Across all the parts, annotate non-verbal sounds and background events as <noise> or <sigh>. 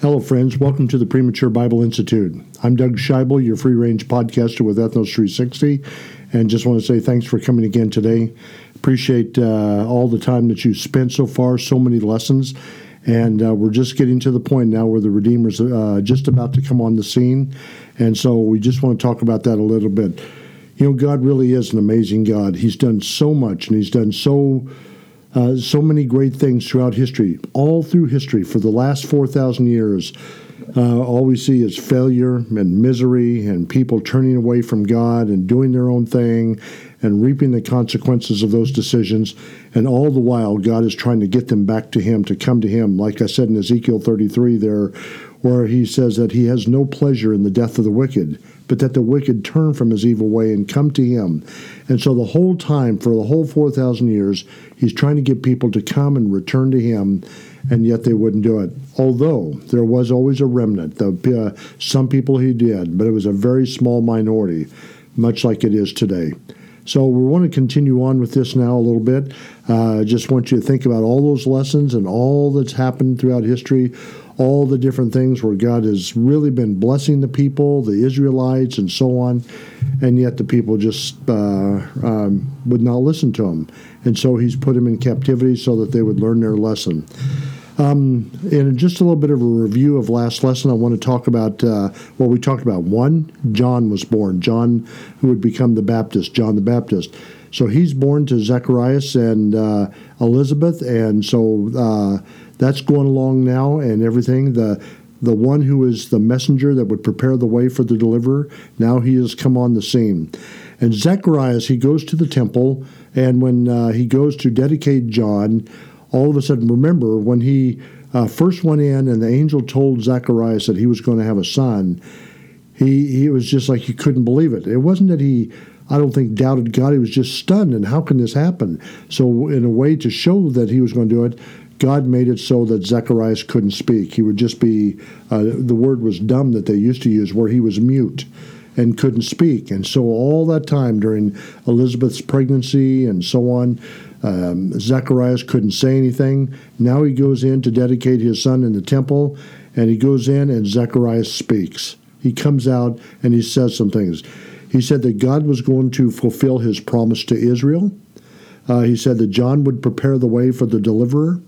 Hello, friends. Welcome to the Premature Bible Institute. I'm Doug Scheibel, your free range podcaster with Ethnos 360, and just want to say thanks for coming again today. Appreciate uh, all the time that you spent so far, so many lessons, and uh, we're just getting to the point now where the Redeemer's uh, just about to come on the scene, and so we just want to talk about that a little bit. You know, God really is an amazing God. He's done so much, and He's done so uh, so many great things throughout history, all through history for the last 4,000 years. Uh, all we see is failure and misery and people turning away from God and doing their own thing and reaping the consequences of those decisions. And all the while, God is trying to get them back to Him, to come to Him. Like I said in Ezekiel 33, there, where He says that He has no pleasure in the death of the wicked, but that the wicked turn from his evil way and come to Him. And so the whole time, for the whole 4,000 years, He's trying to get people to come and return to Him and yet they wouldn't do it. Although there was always a remnant. The, uh, some people he did, but it was a very small minority, much like it is today. So we want to continue on with this now a little bit. I uh, just want you to think about all those lessons and all that's happened throughout history, all the different things where God has really been blessing the people, the Israelites, and so on, and yet the people just uh, um, would not listen to him. And so he's put them in captivity so that they would learn their lesson. Um, in just a little bit of a review of last lesson, I want to talk about uh, what we talked about. One, John was born. John, who would become the Baptist, John the Baptist. So he's born to Zacharias and uh, Elizabeth, and so uh, that's going along now and everything. The the one who is the messenger that would prepare the way for the deliverer, now he has come on the scene. And Zacharias, he goes to the temple, and when uh, he goes to dedicate John, all of a sudden, remember when he uh, first went in and the angel told Zacharias that he was going to have a son, he, he was just like he couldn't believe it. It wasn't that he, I don't think, doubted God. He was just stunned. And how can this happen? So, in a way to show that he was going to do it, God made it so that Zacharias couldn't speak. He would just be, uh, the word was dumb that they used to use, where he was mute and couldn't speak. And so, all that time during Elizabeth's pregnancy and so on, um, Zacharias couldn't say anything. Now he goes in to dedicate his son in the temple, and he goes in, and Zacharias speaks. He comes out and he says some things. He said that God was going to fulfill his promise to Israel. Uh, he said that John would prepare the way for the deliverer.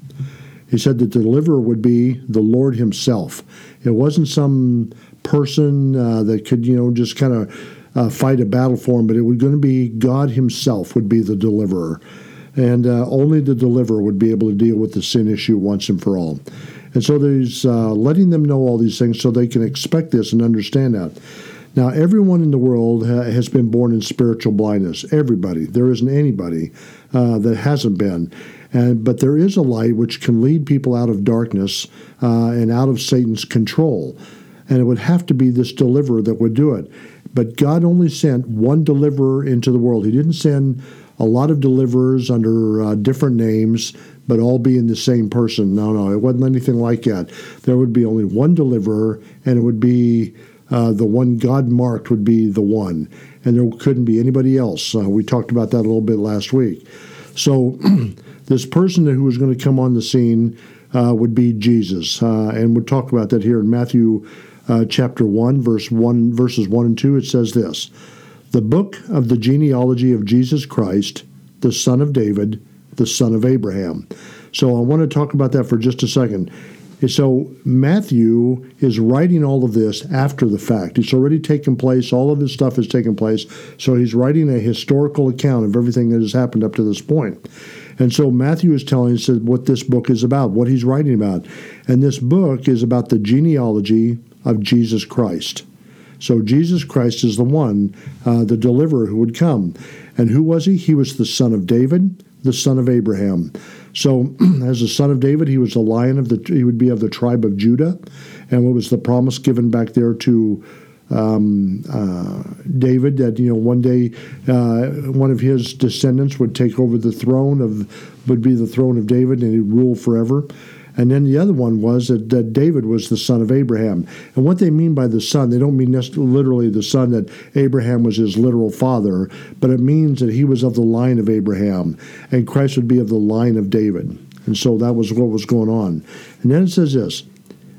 He said that the deliverer would be the Lord himself. It wasn't some person uh, that could, you know, just kind of uh, fight a battle for him, but it was going to be God himself would be the deliverer and uh, only the deliverer would be able to deal with the sin issue once and for all. And so there's uh, letting them know all these things so they can expect this and understand that. Now, everyone in the world ha- has been born in spiritual blindness. Everybody. There isn't anybody uh, that hasn't been. And, but there is a light which can lead people out of darkness uh, and out of Satan's control. And it would have to be this deliverer that would do it. But God only sent one deliverer into the world. He didn't send a lot of deliverers under uh, different names, but all being the same person. No, no, it wasn't anything like that. There would be only one deliverer, and it would be uh, the one God marked would be the one, and there couldn't be anybody else. Uh, we talked about that a little bit last week. So, <clears throat> this person who was going to come on the scene uh, would be Jesus, uh, and we'll talk about that here in Matthew uh, chapter one, verse one, verses one and two. It says this the book of the genealogy of Jesus Christ, the son of David, the son of Abraham. So I want to talk about that for just a second. So Matthew is writing all of this after the fact. It's already taken place. All of this stuff has taken place. So he's writing a historical account of everything that has happened up to this point. And so Matthew is telling us what this book is about, what he's writing about. And this book is about the genealogy of Jesus Christ. So Jesus Christ is the one, uh, the deliverer who would come. And who was he? He was the son of David, the son of Abraham. So, <clears throat> as the son of David, he was the lion of the. He would be of the tribe of Judah, and what was the promise given back there to um, uh, David that you know one day uh, one of his descendants would take over the throne of would be the throne of David and he'd rule forever. And then the other one was that, that, David was the son of Abraham. And what they mean by the son, they don't mean literally the son that Abraham was his literal father, but it means that he was of the line of Abraham, and Christ would be of the line of David. And so that was what was going on. And then it says this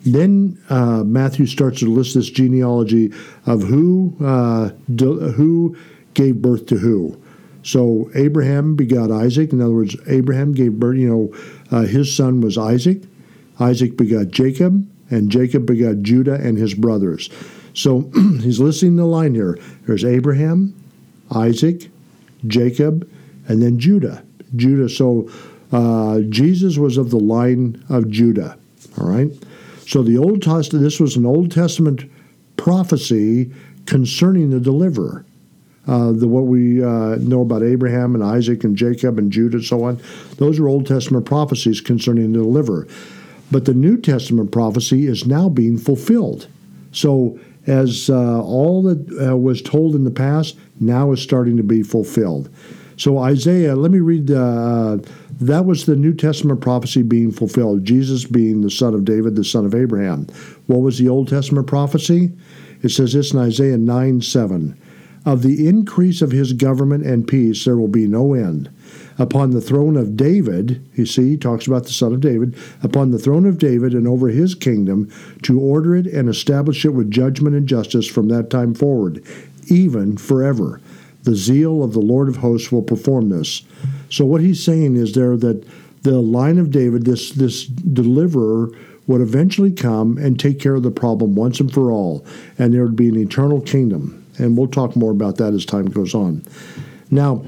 Then uh, Matthew starts to list this genealogy of who uh, who gave birth to who. So Abraham begot Isaac. In other words, Abraham gave birth. You know, uh, his son was Isaac. Isaac begot Jacob, and Jacob begot Judah and his brothers. So <clears throat> he's listing the line here. There's Abraham, Isaac, Jacob, and then Judah. Judah. So uh, Jesus was of the line of Judah. All right. So the Old Testament. This was an Old Testament prophecy concerning the deliverer. Uh, the what we uh, know about Abraham and Isaac and Jacob and Judah and so on, those are Old Testament prophecies concerning the deliverer. But the New Testament prophecy is now being fulfilled. So as uh, all that uh, was told in the past now is starting to be fulfilled. So Isaiah, let me read. Uh, that was the New Testament prophecy being fulfilled. Jesus being the son of David, the son of Abraham. What was the Old Testament prophecy? It says this in Isaiah 9 7. Of the increase of his government and peace there will be no end. Upon the throne of David, you see, he talks about the son of David, upon the throne of David and over his kingdom, to order it and establish it with judgment and justice from that time forward, even forever. The zeal of the Lord of hosts will perform this. So what he's saying is there that the line of David, this this deliverer, would eventually come and take care of the problem once and for all, and there would be an eternal kingdom. And we'll talk more about that as time goes on. Now,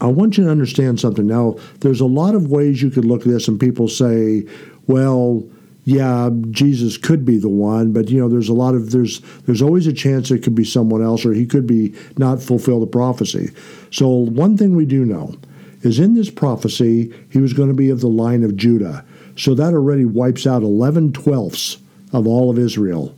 I want you to understand something. Now, there's a lot of ways you could look at this, and people say, well, yeah, Jesus could be the one, but you know, there's a lot of there's there's always a chance it could be someone else, or he could be not fulfill the prophecy. So one thing we do know is in this prophecy he was going to be of the line of Judah. So that already wipes out 11 twelfths of all of Israel.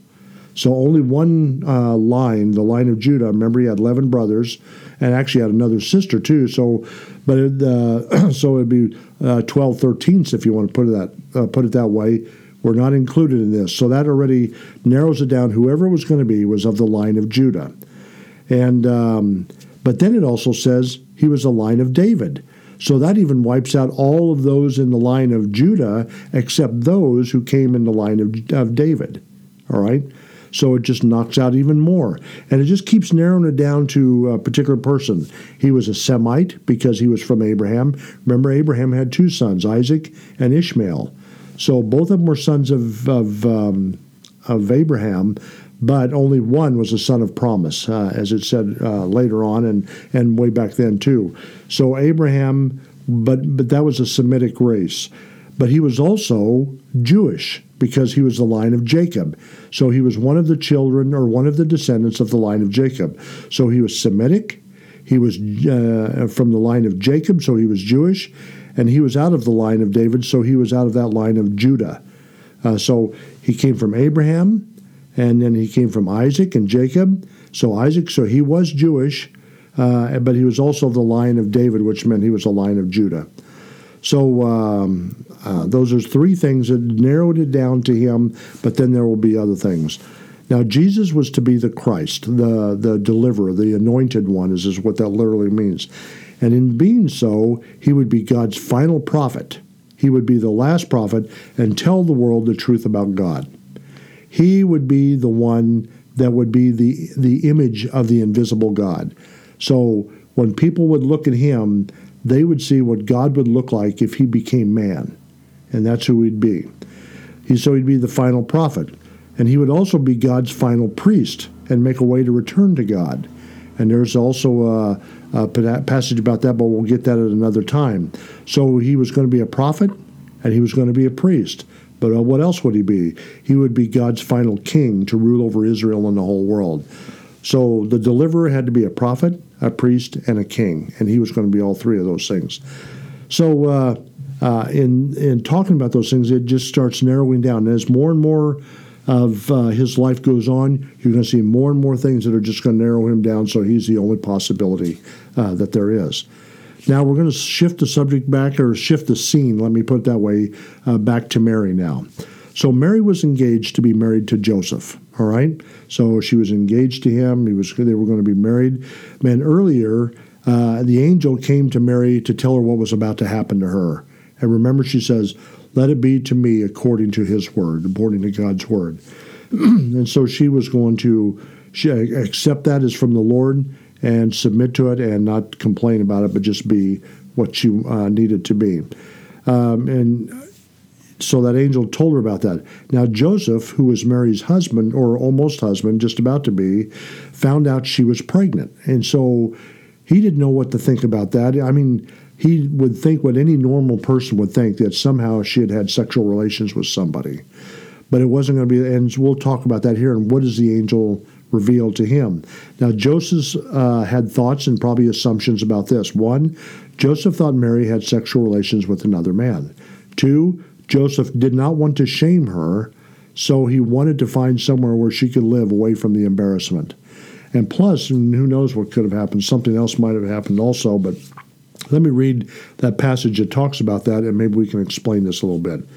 So only one uh, line, the line of Judah. Remember, he had eleven brothers, and actually had another sister too. So, but it, uh, <clears throat> so it'd be uh, 12 13ths if you want to put it that uh, put it that way. Were not included in this, so that already narrows it down. Whoever it was going to be was of the line of Judah, and um, but then it also says he was a line of David. So that even wipes out all of those in the line of Judah except those who came in the line of, of David. All right. So it just knocks out even more. And it just keeps narrowing it down to a particular person. He was a Semite because he was from Abraham. Remember, Abraham had two sons, Isaac and Ishmael. So both of them were sons of, of, um, of Abraham, but only one was a son of promise, uh, as it said uh, later on and, and way back then, too. So Abraham, but, but that was a Semitic race. But he was also Jewish because he was the line of Jacob. So he was one of the children or one of the descendants of the line of Jacob. So he was Semitic. He was uh, from the line of Jacob, so he was Jewish. And he was out of the line of David, so he was out of that line of Judah. Uh, so he came from Abraham, and then he came from Isaac and Jacob. So Isaac, so he was Jewish, uh, but he was also the line of David, which meant he was a line of Judah. So um, uh, those are three things that narrowed it down to him, but then there will be other things. Now, Jesus was to be the Christ, the, the deliverer, the anointed one, is, is what that literally means. And in being so, he would be God's final prophet. He would be the last prophet and tell the world the truth about God. He would be the one that would be the, the image of the invisible God. So when people would look at him, they would see what God would look like if he became man. And that's who he'd be. He, so he'd be the final prophet. And he would also be God's final priest and make a way to return to God. And there's also a, a passage about that, but we'll get that at another time. So he was going to be a prophet and he was going to be a priest. But uh, what else would he be? He would be God's final king to rule over Israel and the whole world. So the deliverer had to be a prophet, a priest, and a king, and he was going to be all three of those things. So uh, uh, in in talking about those things, it just starts narrowing down. And as more and more of uh, his life goes on, you're going to see more and more things that are just going to narrow him down. So he's the only possibility uh, that there is. Now we're going to shift the subject back, or shift the scene. Let me put it that way, uh, back to Mary now. So Mary was engaged to be married to Joseph. All right. So she was engaged to him. He was. They were going to be married. Man, earlier, uh, the angel came to Mary to tell her what was about to happen to her. And remember, she says, Let it be to me according to his word, according to God's word. <clears throat> and so she was going to she, accept that as from the Lord and submit to it and not complain about it, but just be what she uh, needed to be. Um, and so that angel told her about that. Now, Joseph, who was Mary's husband, or almost husband, just about to be, found out she was pregnant. And so he didn't know what to think about that. I mean, he would think what any normal person would think that somehow she had had sexual relations with somebody. But it wasn't going to be, and we'll talk about that here. And what does the angel reveal to him? Now, Joseph uh, had thoughts and probably assumptions about this. One, Joseph thought Mary had sexual relations with another man. Two, Joseph did not want to shame her, so he wanted to find somewhere where she could live away from the embarrassment. And plus, who knows what could have happened? Something else might have happened also, but let me read that passage that talks about that, and maybe we can explain this a little bit.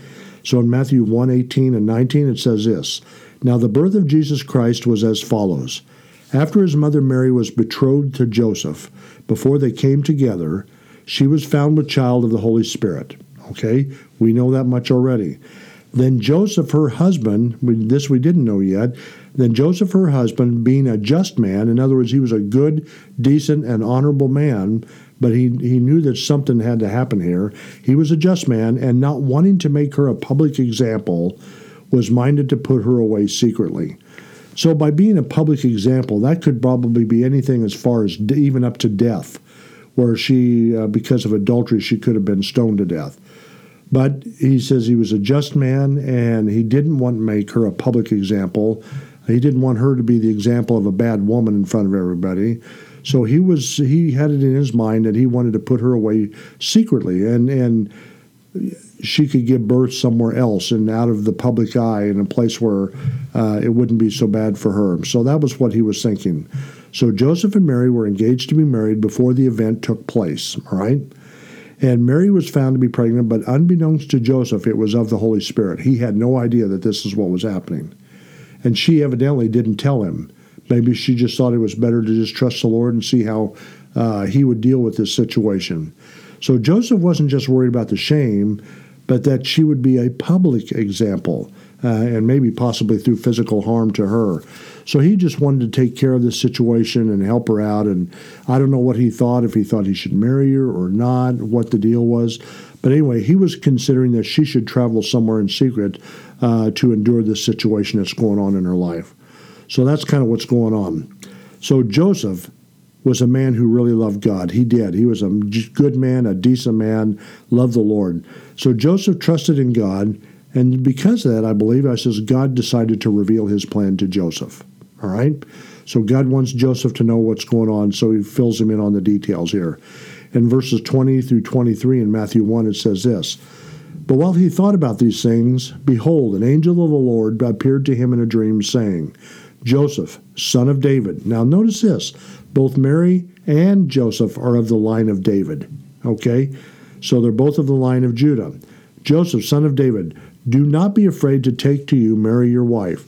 So in Matthew 1 18 and 19, it says this Now the birth of Jesus Christ was as follows. After his mother Mary was betrothed to Joseph, before they came together, she was found with child of the Holy Spirit. Okay, we know that much already. Then Joseph, her husband, this we didn't know yet, then Joseph, her husband, being a just man, in other words, he was a good, decent, and honorable man, but he, he knew that something had to happen here. He was a just man, and not wanting to make her a public example, was minded to put her away secretly. So, by being a public example, that could probably be anything as far as even up to death, where she, uh, because of adultery, she could have been stoned to death. But he says he was a just man and he didn't want to make her a public example. He didn't want her to be the example of a bad woman in front of everybody. So he was he had it in his mind that he wanted to put her away secretly and and she could give birth somewhere else and out of the public eye in a place where uh, it wouldn't be so bad for her. So that was what he was thinking. So Joseph and Mary were engaged to be married before the event took place. All right. And Mary was found to be pregnant, but unbeknownst to Joseph, it was of the Holy Spirit. He had no idea that this is what was happening. And she evidently didn't tell him. Maybe she just thought it was better to just trust the Lord and see how uh, he would deal with this situation. So Joseph wasn't just worried about the shame, but that she would be a public example, uh, and maybe possibly through physical harm to her. So he just wanted to take care of this situation and help her out. And I don't know what he thought, if he thought he should marry her or not, what the deal was. But anyway, he was considering that she should travel somewhere in secret uh, to endure this situation that's going on in her life. So that's kind of what's going on. So Joseph was a man who really loved God. He did. He was a good man, a decent man, loved the Lord. So Joseph trusted in God. And because of that, I believe, I says God decided to reveal his plan to Joseph. All right? So God wants Joseph to know what's going on, so he fills him in on the details here. In verses 20 through 23 in Matthew 1, it says this But while he thought about these things, behold, an angel of the Lord appeared to him in a dream, saying, Joseph, son of David. Now, notice this both Mary and Joseph are of the line of David. Okay? So they're both of the line of Judah. Joseph, son of David, do not be afraid to take to you Mary your wife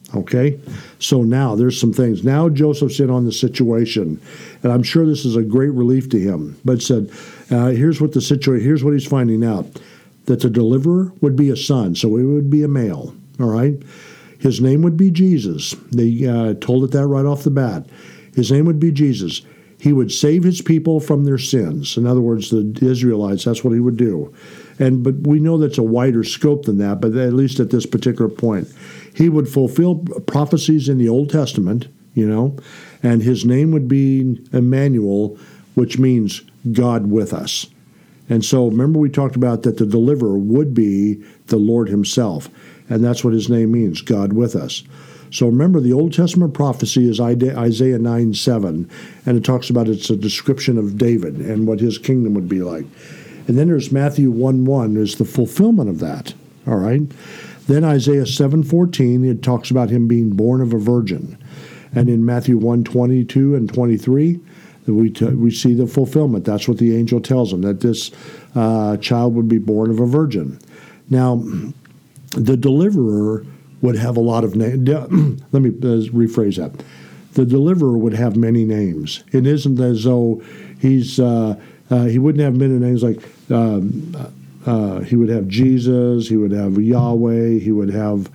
Okay? So now there's some things. Now Joseph's in on the situation, and I'm sure this is a great relief to him. But said, uh, here's what the situation, here's what he's finding out that the deliverer would be a son, so it would be a male. All right? His name would be Jesus. They uh, told it that right off the bat. His name would be Jesus. He would save his people from their sins. In other words, the Israelites, that's what he would do. And but we know that's a wider scope than that, but at least at this particular point. He would fulfill prophecies in the Old Testament, you know, and his name would be Emmanuel, which means God with us. And so remember we talked about that the deliverer would be the Lord himself, and that's what his name means, God with us. So remember, the Old Testament prophecy is Isaiah 9 7, and it talks about it's a description of David and what his kingdom would be like. And then there's Matthew 1 1 is the fulfillment of that. All right. Then Isaiah 7:14 it talks about him being born of a virgin. And in Matthew 1:22 and 23 we, t- we see the fulfillment. That's what the angel tells him that this uh, child would be born of a virgin. Now, the deliverer would have a lot of names. <clears throat> Let me uh, rephrase that. The deliverer would have many names. It isn't as though he's uh, uh, he wouldn't have many names like um, uh, he would have Jesus, he would have Yahweh, he would have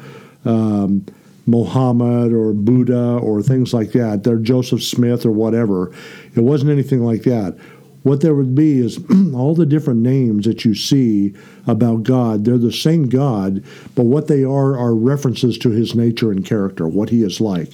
um, Mohammed or Buddha or things like that. They're Joseph Smith or whatever. It wasn't anything like that. What there would be is <clears throat> all the different names that you see about God. They're the same God, but what they are are references to his nature and character, what he is like.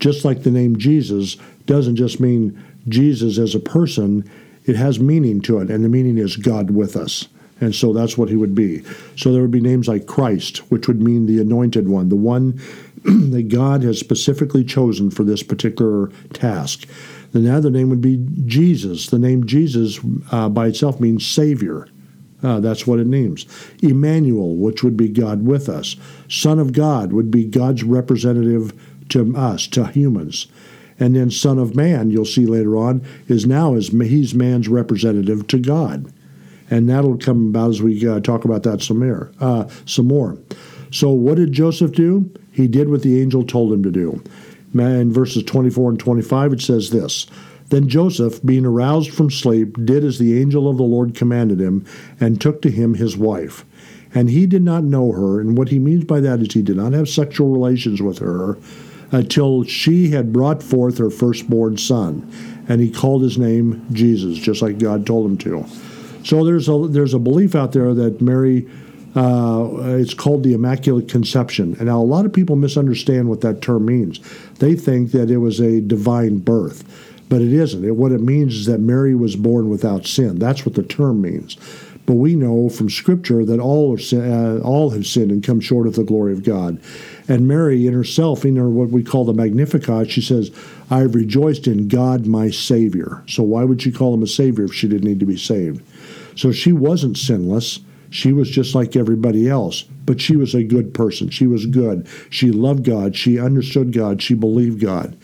Just like the name Jesus doesn't just mean Jesus as a person, it has meaning to it, and the meaning is God with us. And so that's what he would be. So there would be names like Christ, which would mean the anointed one, the one <clears throat> that God has specifically chosen for this particular task. The other name would be Jesus. The name Jesus uh, by itself means Savior. Uh, that's what it means. Emmanuel, which would be God with us. Son of God would be God's representative to us, to humans. And then Son of Man, you'll see later on, is now as he's man's representative to God. And that'll come about as we uh, talk about that some more. Uh, some more. So, what did Joseph do? He did what the angel told him to do. In verses 24 and 25, it says this Then Joseph, being aroused from sleep, did as the angel of the Lord commanded him, and took to him his wife. And he did not know her, and what he means by that is he did not have sexual relations with her until she had brought forth her firstborn son. And he called his name Jesus, just like God told him to. So there's a there's a belief out there that Mary uh, it's called the Immaculate Conception. And now a lot of people misunderstand what that term means. They think that it was a divine birth, but it isn't. It, what it means is that Mary was born without sin. That's what the term means. But we know from Scripture that all, uh, all have sinned and come short of the glory of God. And Mary, in herself, in her what we call the Magnificat, she says, I have rejoiced in God my Savior. So why would she call him a Savior if she didn't need to be saved? So she wasn't sinless. She was just like everybody else, but she was a good person. She was good. She loved God. She understood God. She believed God.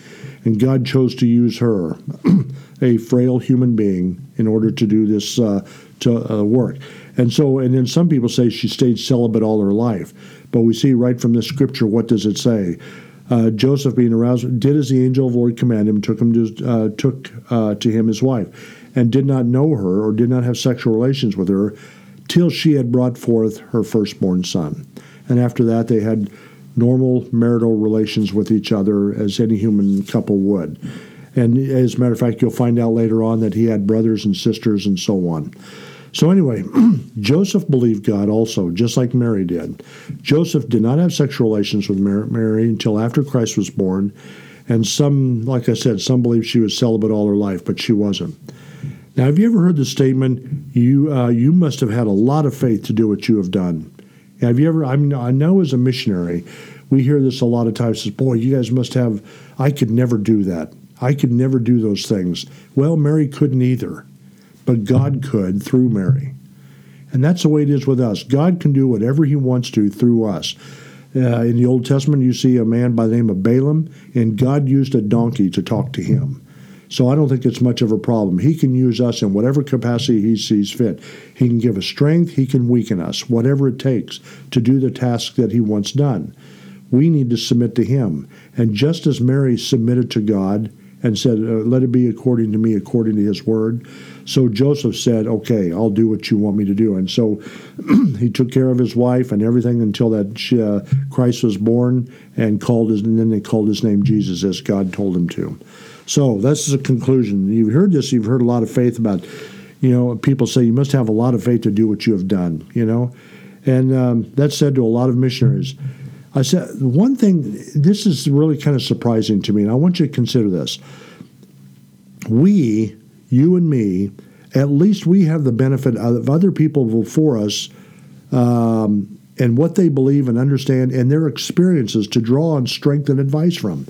And God chose to use her, <clears throat> a frail human being, in order to do this uh, to, uh, work. And so, and then some people say she stayed celibate all her life. But we see right from the scripture, what does it say? Uh, Joseph, being aroused, did as the angel of the Lord commanded him, took him to uh, took uh, to him his wife, and did not know her or did not have sexual relations with her till she had brought forth her firstborn son. And after that, they had normal marital relations with each other as any human couple would. And as a matter of fact, you'll find out later on that he had brothers and sisters and so on. So, anyway, <clears throat> Joseph believed God also, just like Mary did. Joseph did not have sexual relations with Mary until after Christ was born. And some, like I said, some believe she was celibate all her life, but she wasn't. Now, have you ever heard the statement, "You uh, you must have had a lot of faith to do what you have done"? Have you ever? I'm, I know as a missionary, we hear this a lot of times. Says, "Boy, you guys must have." I could never do that. I could never do those things. Well, Mary couldn't either, but God could through Mary, and that's the way it is with us. God can do whatever He wants to through us. Uh, in the Old Testament, you see a man by the name of Balaam, and God used a donkey to talk to him. So I don't think it's much of a problem. He can use us in whatever capacity he sees fit. He can give us strength, he can weaken us, whatever it takes to do the task that he wants done. We need to submit to him. And just as Mary submitted to God and said, uh, Let it be according to me, according to his word, so Joseph said, Okay, I'll do what you want me to do. And so <clears throat> he took care of his wife and everything until that she, uh, Christ was born and called his, and then they called his name Jesus as God told him to. So is a conclusion. You've heard this. You've heard a lot of faith about, you know, people say you must have a lot of faith to do what you have done. You know, and um, that's said to a lot of missionaries. I said one thing. This is really kind of surprising to me, and I want you to consider this. We, you and me, at least we have the benefit of other people before us. Um, and what they believe and understand and their experiences to draw on strength and advice from.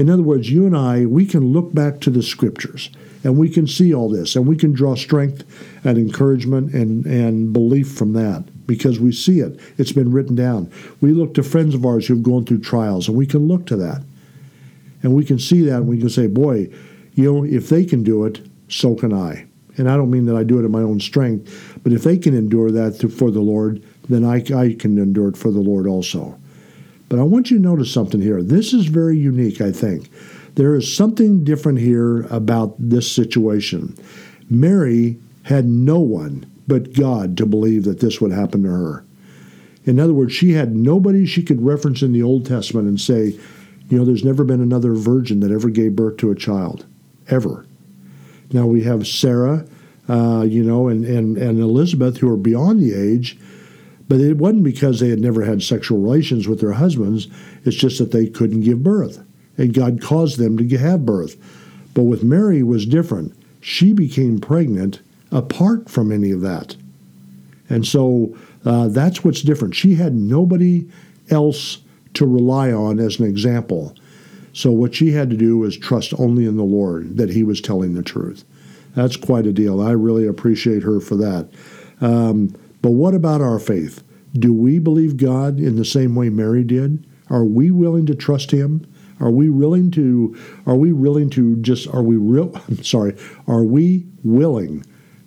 In other words, you and I, we can look back to the scriptures and we can see all this and we can draw strength and encouragement and, and belief from that because we see it. It's been written down. We look to friends of ours who've gone through trials, and we can look to that. And we can see that, and we can say, boy, you know, if they can do it, so can I. And I don't mean that I do it in my own strength, but if they can endure that for the Lord, then I, I can endure it for the Lord also. But I want you to notice something here. This is very unique, I think. There is something different here about this situation. Mary had no one but God to believe that this would happen to her. In other words, she had nobody she could reference in the Old Testament and say, you know, there's never been another virgin that ever gave birth to a child, ever. Now we have Sarah, uh, you know, and, and, and Elizabeth who are beyond the age, but it wasn't because they had never had sexual relations with their husbands. It's just that they couldn't give birth, and God caused them to have birth. But with Mary was different. She became pregnant apart from any of that. And so uh, that's what's different. She had nobody else to rely on as an example. So what she had to do was trust only in the Lord that He was telling the truth. That's quite a deal. I really appreciate her for that. Um, but what about our faith? Do we believe God in the same way Mary did? Are we willing to trust Him? Are we willing to? Are we willing to just? Are we real? <laughs> I'm sorry. Are we willing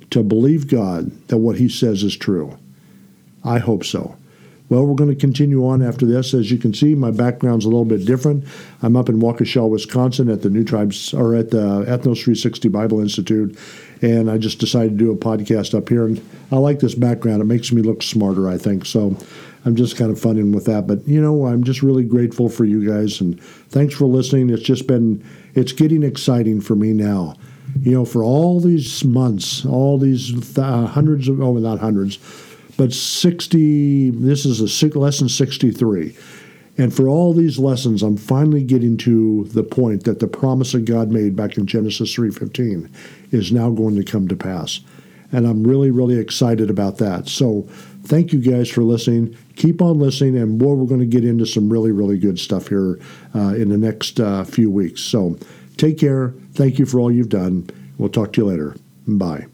to believe God that what He says is true? I hope so. Well, we're going to continue on after this. As you can see, my background's a little bit different. I'm up in Waukesha, Wisconsin at the New Tribes or at the Ethnos 360 Bible Institute, and I just decided to do a podcast up here. And I like this background. It makes me look smarter, I think. So I'm just kind of funning with that. But you know, I'm just really grateful for you guys and thanks for listening. It's just been it's getting exciting for me now you know, for all these months, all these th- uh, hundreds of, oh, not hundreds, but 60, this is a six, lesson 63. And for all these lessons, I'm finally getting to the point that the promise that God made back in Genesis 3:15 is now going to come to pass. And I'm really, really excited about that. So thank you guys for listening. Keep on listening, and boy, we're going to get into some really, really good stuff here uh, in the next uh, few weeks. So Take care. Thank you for all you've done. We'll talk to you later. Bye.